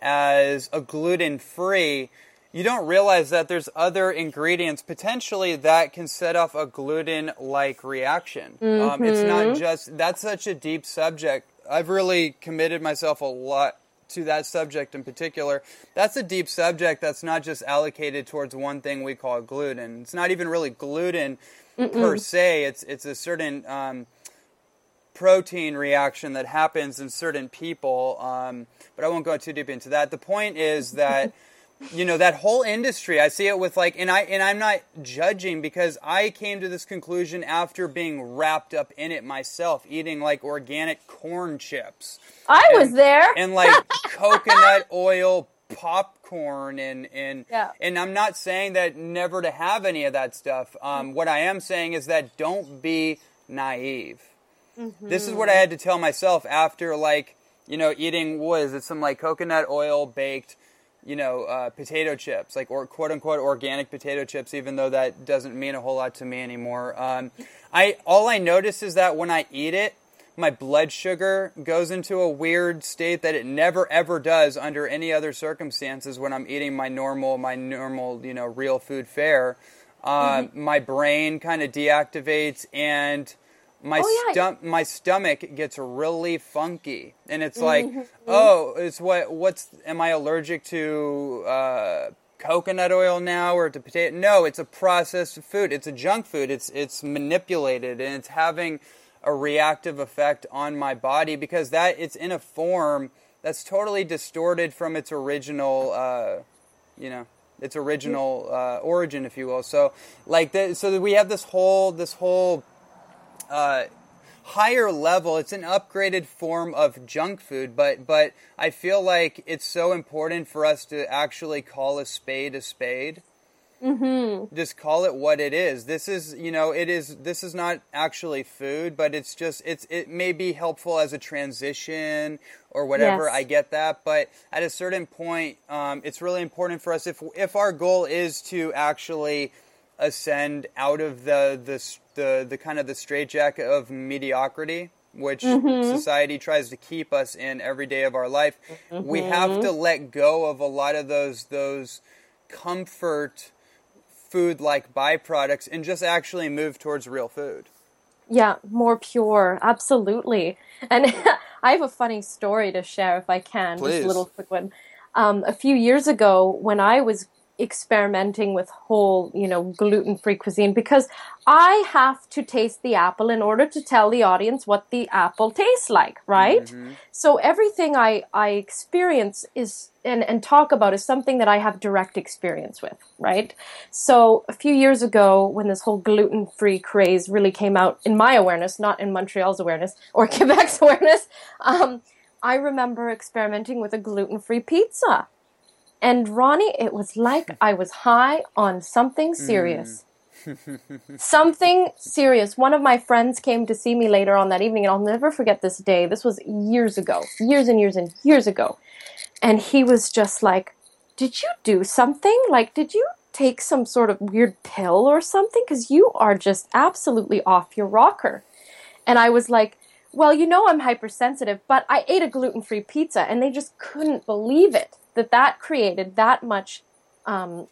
as a gluten free, you don't realize that there's other ingredients potentially that can set off a gluten like reaction. Um, it's not just, that's such a deep subject. I've really committed myself a lot to that subject in particular, that's a deep subject that's not just allocated towards one thing we call gluten. It's not even really gluten Mm-mm. per se. It's it's a certain um, protein reaction that happens in certain people. Um, but I won't go too deep into that. The point is that. you know that whole industry i see it with like and i and i'm not judging because i came to this conclusion after being wrapped up in it myself eating like organic corn chips i and, was there and like coconut oil popcorn and and yeah. and i'm not saying that never to have any of that stuff um, what i am saying is that don't be naive mm-hmm. this is what i had to tell myself after like you know eating what is it some like coconut oil baked you know, uh, potato chips, like or quote unquote organic potato chips, even though that doesn't mean a whole lot to me anymore. Um, I all I notice is that when I eat it, my blood sugar goes into a weird state that it never ever does under any other circumstances when I'm eating my normal, my normal, you know, real food fare. Uh, mm-hmm. My brain kind of deactivates and my oh, yeah. my stomach gets really funky and it's like mm-hmm. oh it's what what's am i allergic to uh, coconut oil now or to potato no it's a processed food it's a junk food it's it's manipulated and it's having a reactive effect on my body because that it's in a form that's totally distorted from its original uh, you know its original uh, origin if you will so like the, so we have this whole this whole uh, higher level. It's an upgraded form of junk food, but but I feel like it's so important for us to actually call a spade a spade. Mm-hmm. Just call it what it is. This is, you know, it is. This is not actually food, but it's just. It's. It may be helpful as a transition or whatever. Yes. I get that, but at a certain point, um, it's really important for us if if our goal is to actually ascend out of the the the, the kind of the straitjacket of mediocrity which mm-hmm. society tries to keep us in every day of our life mm-hmm. we have to let go of a lot of those those comfort food like byproducts and just actually move towards real food yeah more pure absolutely and i have a funny story to share if i can Please. just a little quick one um, a few years ago when i was experimenting with whole, you know, gluten free cuisine because I have to taste the apple in order to tell the audience what the apple tastes like, right? Mm-hmm. So everything I, I experience is and, and talk about is something that I have direct experience with, right? So a few years ago when this whole gluten free craze really came out in my awareness, not in Montreal's awareness or Quebec's awareness, um, I remember experimenting with a gluten free pizza and Ronnie, it was like I was high on something serious. Mm. something serious. One of my friends came to see me later on that evening, and I'll never forget this day. This was years ago, years and years and years ago. And he was just like, Did you do something? Like, did you take some sort of weird pill or something? Because you are just absolutely off your rocker. And I was like, Well, you know, I'm hypersensitive, but I ate a gluten free pizza, and they just couldn't believe it that that created that much um,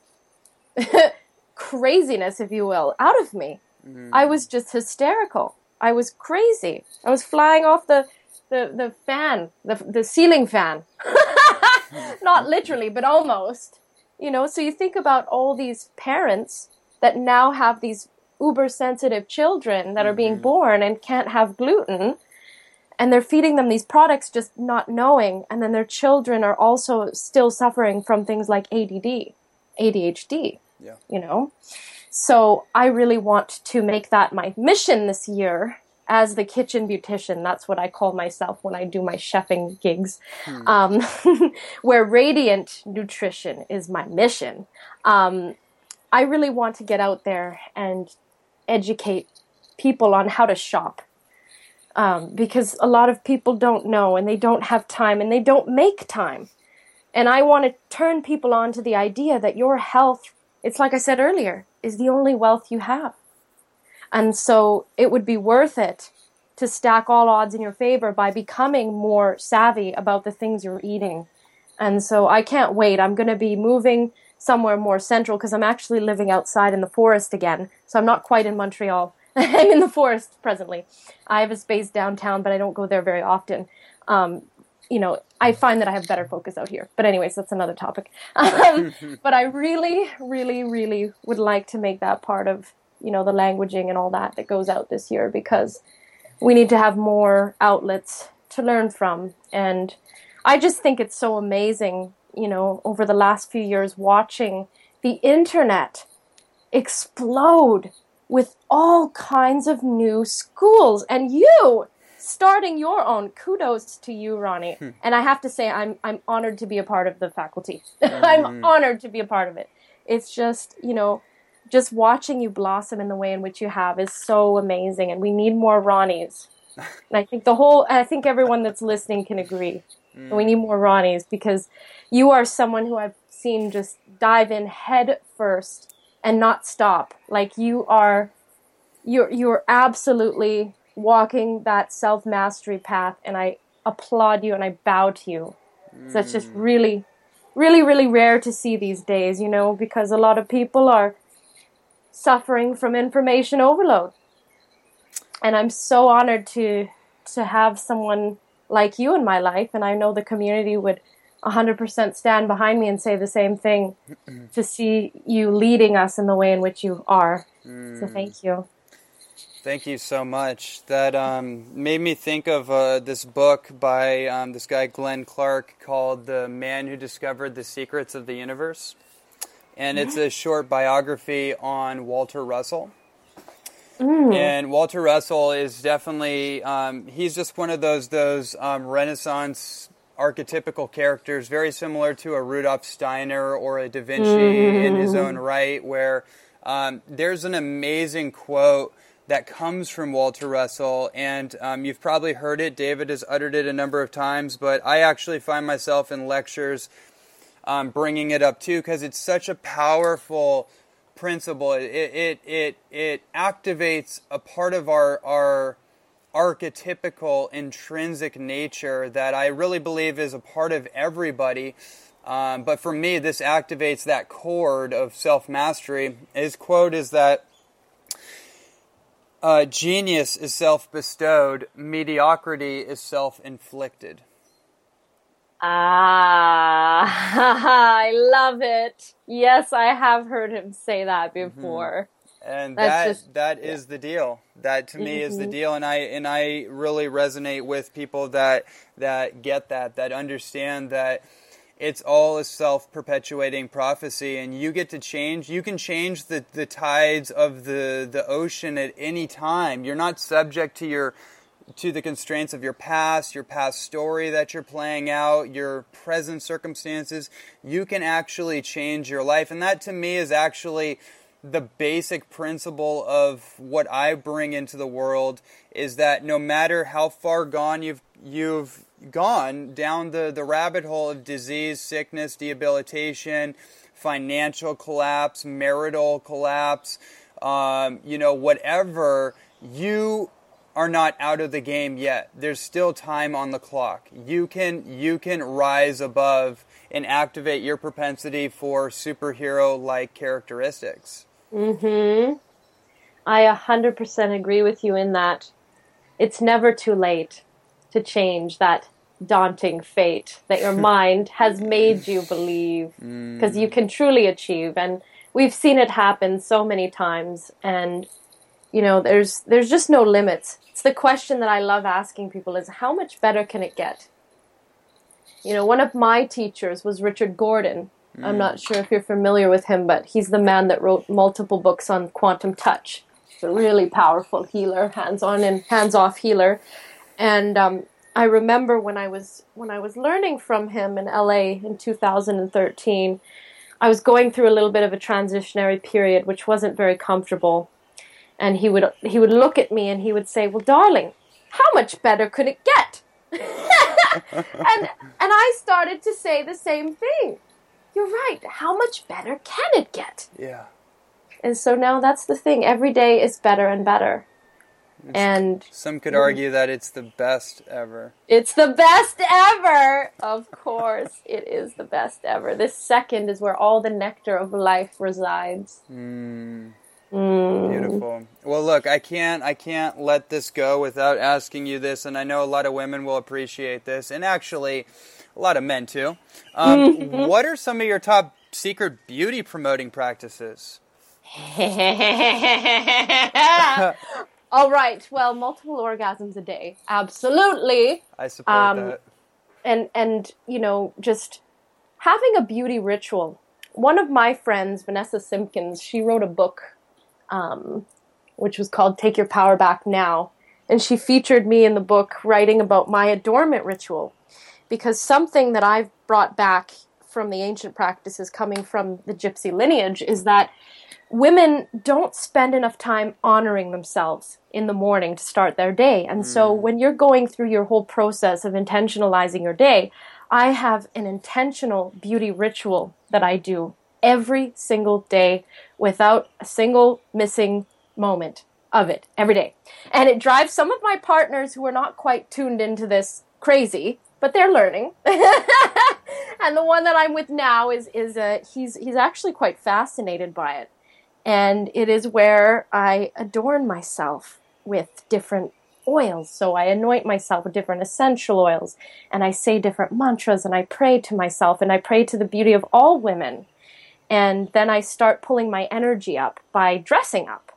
craziness, if you will, out of me. Mm. I was just hysterical. I was crazy. I was flying off the the, the fan, the the ceiling fan. Not literally, but almost. You know, so you think about all these parents that now have these uber sensitive children that are being mm-hmm. born and can't have gluten and they're feeding them these products just not knowing and then their children are also still suffering from things like ADD, ADHD. Yeah. You know. So I really want to make that my mission this year as the kitchen beautician. That's what I call myself when I do my chefing gigs, hmm. um, where radiant nutrition is my mission. Um, I really want to get out there and educate people on how to shop um, because a lot of people don't know and they don't have time and they don't make time. And I want to turn people on to the idea that your health, it's like I said earlier, is the only wealth you have. And so it would be worth it to stack all odds in your favor by becoming more savvy about the things you're eating. And so I can't wait. I'm going to be moving somewhere more central because I'm actually living outside in the forest again. So I'm not quite in Montreal. I'm in the forest presently. I have a space downtown, but I don't go there very often. Um, you know, I find that I have better focus out here. But anyways, that's another topic. Um, but I really, really, really would like to make that part of you know the languaging and all that that goes out this year because we need to have more outlets to learn from and i just think it's so amazing you know over the last few years watching the internet explode with all kinds of new schools and you starting your own kudos to you ronnie hmm. and i have to say i'm i'm honored to be a part of the faculty mm. i'm honored to be a part of it it's just you know just watching you blossom in the way in which you have is so amazing and we need more ronnies and i think the whole i think everyone that's listening can agree mm. we need more ronnies because you are someone who i've seen just dive in head first and not stop like you are you're you're absolutely walking that self mastery path and i applaud you and i bow to you mm. so that's just really really really rare to see these days you know because a lot of people are suffering from information overload. And I'm so honored to to have someone like you in my life and I know the community would 100% stand behind me and say the same thing to see you leading us in the way in which you are. Mm. So thank you. Thank you so much. That um, made me think of uh, this book by um, this guy Glenn Clark called "The Man Who Discovered the Secrets of the Universe." and it's a short biography on Walter Russell. Mm. And Walter Russell is definitely um, he's just one of those those um, Renaissance archetypical characters, very similar to a Rudolf Steiner or a Da Vinci mm-hmm. in his own right. Where um, there's an amazing quote that comes from Walter Russell, and um, you've probably heard it. David has uttered it a number of times, but I actually find myself in lectures um, bringing it up too because it's such a powerful principle. It, it, it, it activates a part of our, our archetypical intrinsic nature that I really believe is a part of everybody. Um, but for me, this activates that chord of self mastery. His quote is that uh, genius is self bestowed, mediocrity is self inflicted. Ah, I love it. Yes, I have heard him say that mm-hmm. before. And That's that just, that is yeah. the deal. That to me mm-hmm. is the mm-hmm. deal, and I and I really resonate with people that that get that, that understand that it's all a self-perpetuating prophecy and you get to change you can change the, the tides of the, the ocean at any time you're not subject to your to the constraints of your past, your past story that you're playing out, your present circumstances, you can actually change your life. And that to me is actually the basic principle of what I bring into the world is that no matter how far gone you've you've gone down the, the rabbit hole of disease, sickness, debilitation, financial collapse, marital collapse, um, you know, whatever, you are not out of the game yet. There's still time on the clock. You can you can rise above and activate your propensity for superhero like characteristics. Mhm. I 100% agree with you in that it's never too late to change that daunting fate that your mind has made you believe because mm. you can truly achieve and we've seen it happen so many times and you know there's there's just no limits it's the question that I love asking people is how much better can it get? You know, one of my teachers was Richard Gordon. Mm. I'm not sure if you're familiar with him, but he's the man that wrote multiple books on quantum touch. He's a really powerful healer, hands-on and hands-off healer. And um, I remember when I was when I was learning from him in LA in 2013, I was going through a little bit of a transitionary period, which wasn't very comfortable and he would he would look at me and he would say, "Well, darling, how much better could it get?" and and I started to say the same thing. You're right. How much better can it get? Yeah. And so now that's the thing. Every day is better and better. It's, and some could argue that it's the best ever. It's the best ever. Of course, it is the best ever. This second is where all the nectar of life resides. Mm. Mm. Beautiful. Well, look, I can't I can't let this go without asking you this, and I know a lot of women will appreciate this, and actually, a lot of men too. Um, what are some of your top secret beauty promoting practices? All right. Well, multiple orgasms a day. Absolutely. I support Um, that. and and you know just having a beauty ritual one of my friends vanessa simpkins she wrote a book um, which was called take your power back now and she featured me in the book writing about my adornment ritual because something that i've brought back from the ancient practices coming from the gypsy lineage is that women don't spend enough time honoring themselves in the morning to start their day. And so mm. when you're going through your whole process of intentionalizing your day, I have an intentional beauty ritual that I do every single day without a single missing moment of it every day. And it drives some of my partners who are not quite tuned into this crazy, but they're learning. and the one that I'm with now is is uh, he's he's actually quite fascinated by it and it is where I adorn myself with different oils. So I anoint myself with different essential oils, and I say different mantras, and I pray to myself, and I pray to the beauty of all women. And then I start pulling my energy up by dressing up.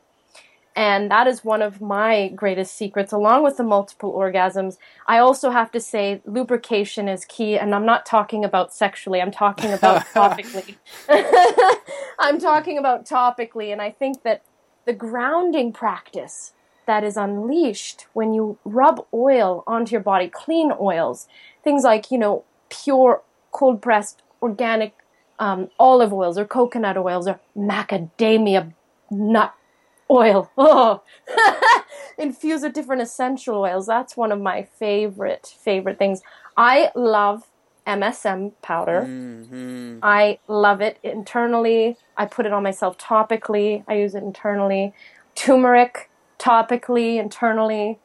And that is one of my greatest secrets, along with the multiple orgasms. I also have to say, lubrication is key, and I'm not talking about sexually, I'm talking about topically. I'm talking about topically, and I think that the grounding practice that is unleashed when you rub oil onto your body, clean oils, things like, you know, pure cold pressed organic um, olive oils or coconut oils or macadamia nut oil. Oh, infused with different essential oils. That's one of my favorite favorite things. I love MSM powder. hmm I love it internally. I put it on myself topically. I use it internally. Turmeric topically, internally.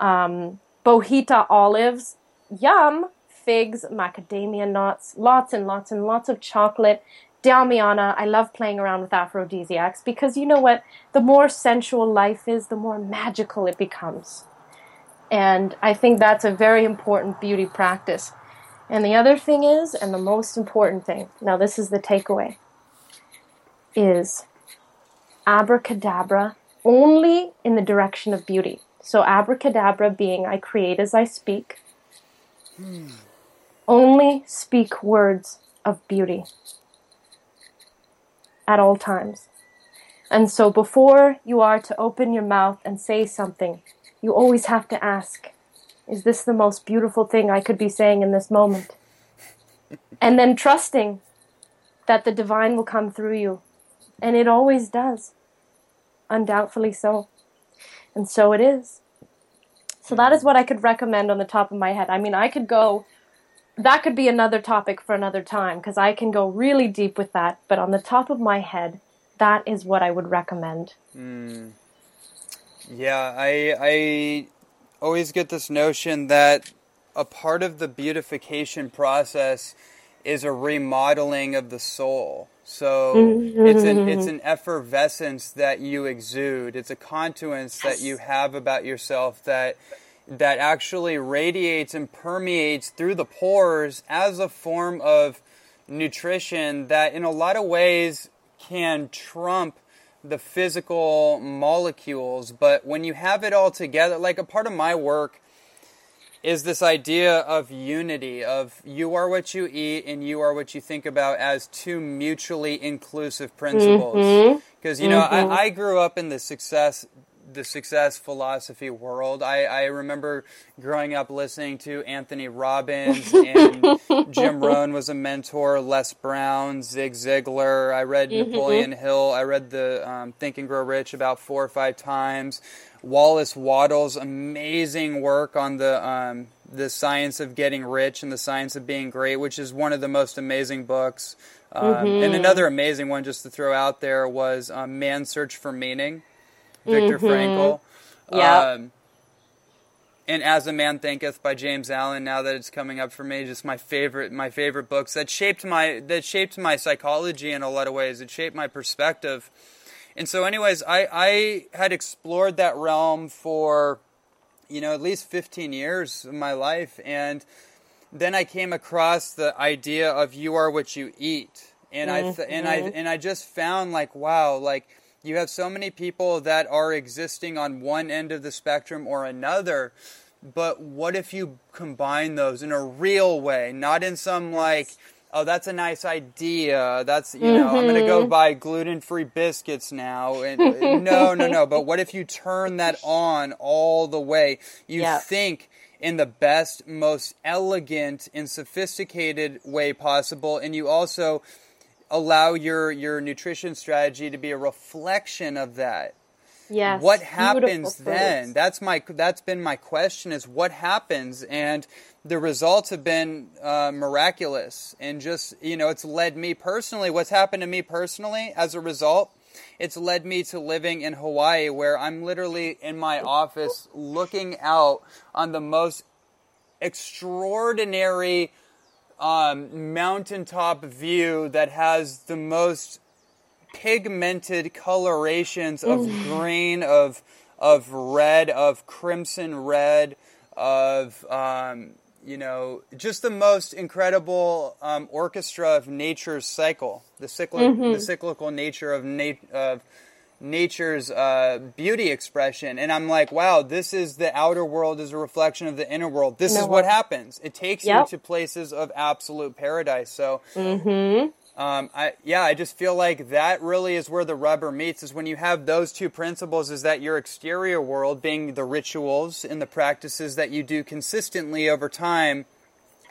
Um, Botija olives. Yum. Figs, macadamia nuts, lots and lots and lots of chocolate. Damiana, I love playing around with aphrodisiacs because you know what? The more sensual life is, the more magical it becomes. And I think that's a very important beauty practice. And the other thing is, and the most important thing, now this is the takeaway, is abracadabra only in the direction of beauty. So, abracadabra being I create as I speak, hmm. only speak words of beauty at all times. And so, before you are to open your mouth and say something, you always have to ask, Is this the most beautiful thing I could be saying in this moment? and then trusting that the divine will come through you. And it always does. Undoubtedly so. And so it is. So that is what I could recommend on the top of my head. I mean, I could go, that could be another topic for another time because I can go really deep with that. But on the top of my head, that is what I would recommend. Hmm. Yeah, I I always get this notion that a part of the beautification process is a remodeling of the soul. So it's an it's an effervescence that you exude. It's a contuence that you have about yourself that that actually radiates and permeates through the pores as a form of nutrition that in a lot of ways can trump the physical molecules. But when you have it all together like a part of my work is this idea of unity of you are what you eat and you are what you think about as two mutually inclusive principles. Mm-hmm. Because you know I, mm-hmm. I grew up in the success the success philosophy world. I, I remember growing up listening to anthony robbins and jim rohn was a mentor les brown zig ziglar. I read napoleon hill. I read the um, think and grow rich about four or five times. Wallace Wattles' amazing work on the um, the science of getting rich and the science of being great, which is one of the most amazing books. Um, And another amazing one, just to throw out there, was um, Man's Search for Meaning, Viktor Frankl. Yeah. Um, and As a Man Thinketh by James Allen. Now that it's coming up for me, just my favorite my favorite books that shaped my that shaped my psychology in a lot of ways. It shaped my perspective. And so, anyways, I, I had explored that realm for, you know, at least 15 years of my life. And then I came across the idea of you are what you eat. And I th- and I and I just found like wow like you have so many people that are existing on one end of the spectrum or another but what if you combine those in a real way? Not in some like oh that's a nice idea. That's you know i'm going to go mm-hmm. buy gluten-free biscuits now. And uh, no no no. But what if you turn that on all the way? You think in the best most elegant and sophisticated way possible and you also allow your your nutrition strategy to be a reflection of that. Yes. what happens then? That's my that's been my question is what happens? And the results have been uh, miraculous and just you know it's led me personally what's happened to me personally as a result it's led me to living in hawaii where i'm literally in my office looking out on the most extraordinary um, mountaintop view that has the most pigmented colorations of green, of of red, of crimson red, of um, you know, just the most incredible um, orchestra of nature's cycle, the cyclic, the cyclical nature of nat- of nature's uh, beauty expression. And I'm like, wow, this is the outer world is a reflection of the inner world. This No is what happens. It takes Yep. you to places of absolute paradise. So. Um, I, yeah, I just feel like that really is where the rubber meets. Is when you have those two principles. Is that your exterior world being the rituals and the practices that you do consistently over time,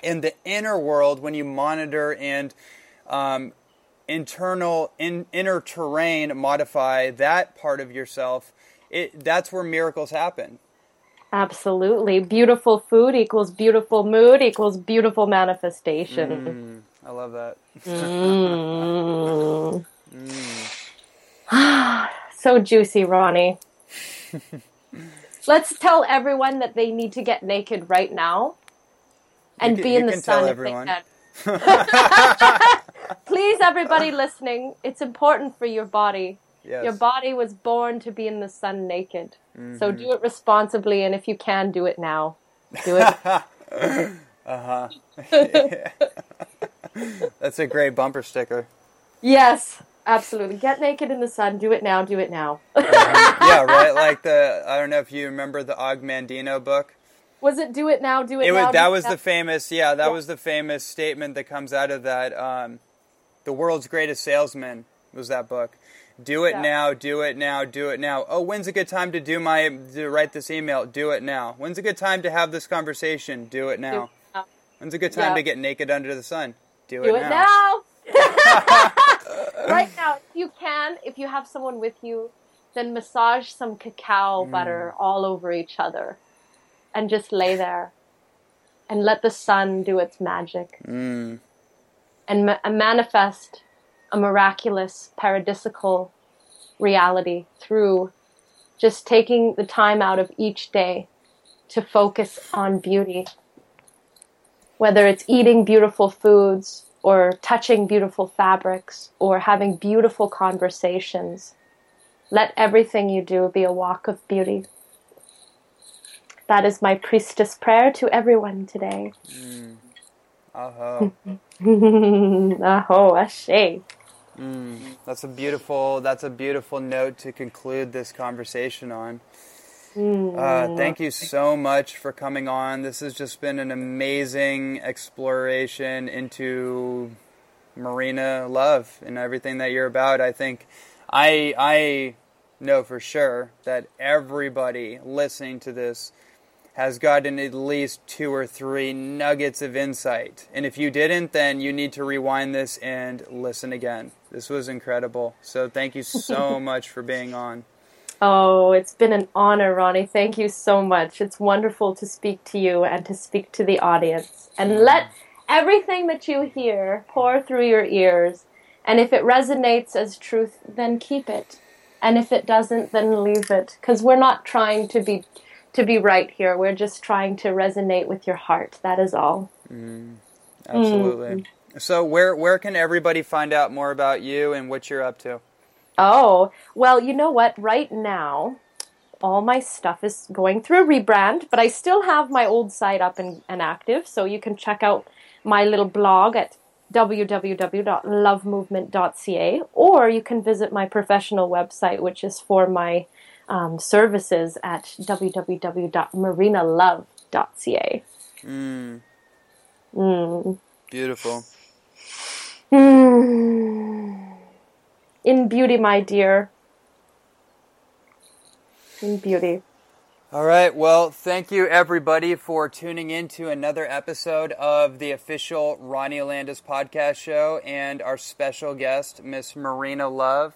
and the inner world when you monitor and um, internal in, inner terrain modify that part of yourself. It that's where miracles happen. Absolutely. Beautiful food equals beautiful mood equals beautiful manifestation. I love that. Mm. so juicy, Ronnie. Let's tell everyone that they need to get naked right now and be in the sun if everyone. they can. Please, everybody listening, it's important for your body. Yes. Your body was born to be in the sun naked. So Mm-hmm. do it responsibly, and if you can, do it now. Do it. uh huh. That's a great bumper sticker. yes, absolutely. Get naked in the sun. Do it now. Do it now. yeah, right. Like the I don't know if you remember the Og Mandino book. Was it do it now? Do it, It now. was that it was now? the famous yeah that Yeah. was the famous statement that comes out of that. Um, the world's greatest salesman was that book. Do it Yeah. now. Do it now. Do it now. Oh, when's a good time to do my to write this email? Do it now. When's a good time to have this conversation? Do it Do now. it now. When's a good time Yeah. to get naked under the sun? Do, Do it now. right now, if you can, if you have someone with you, then massage some Mm. cacao butter all over each other, and just lay there, and let the sun do its magic, Mm. and, ma- and manifest a miraculous paradisical reality through just taking the time out of each day to focus on beauty whether it's eating beautiful foods or touching beautiful fabrics or having beautiful conversations. Let everything you do be a walk of beauty. That is my priestess prayer to everyone today. Uh-huh. Aho, ashe. That's a beautiful. That's a beautiful note to conclude this conversation on. Uh, thank you so much for coming on. This has just been an amazing exploration into marina love and everything that you're about. I think I I know for sure that everybody listening to this has gotten at least two or three nuggets of insight. And if you didn't, then you need to rewind this and listen again. This was incredible. So thank you so much for being on. Oh, it's been an honor, Ronnie. Thank you so much. It's wonderful to speak to you and to speak to the audience. And mm-hmm. let everything that you hear pour through your ears. And if it resonates as truth, then keep it. And if it doesn't, then leave it. Because we're not trying to be to be right here. We're just trying to resonate with your heart. That is all. Mm, absolutely. Mm. So where where can everybody find out more about you and what you're up to? Oh, well, you know what? Right now, all my stuff is going through a rebrand, but I still have my old site up and, and active. So you can check out my little blog at www.lovemovement.ca, or you can visit my professional website, which is for my um, services at www.marinalove.ca. Mm. Mm. Beautiful. Mm. In beauty, my dear. In beauty. All right. Well, thank you everybody for tuning in to another episode of the official Ronnie Landis podcast show and our special guest, Miss Marina Love.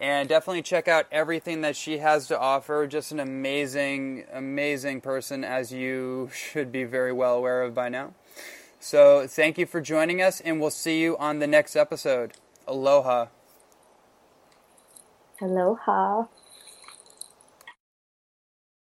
And definitely check out everything that she has to offer. Just an amazing, amazing person, as you should be very well aware of by now. So, thank you for joining us, and we'll see you on the next episode. Aloha. Aloha.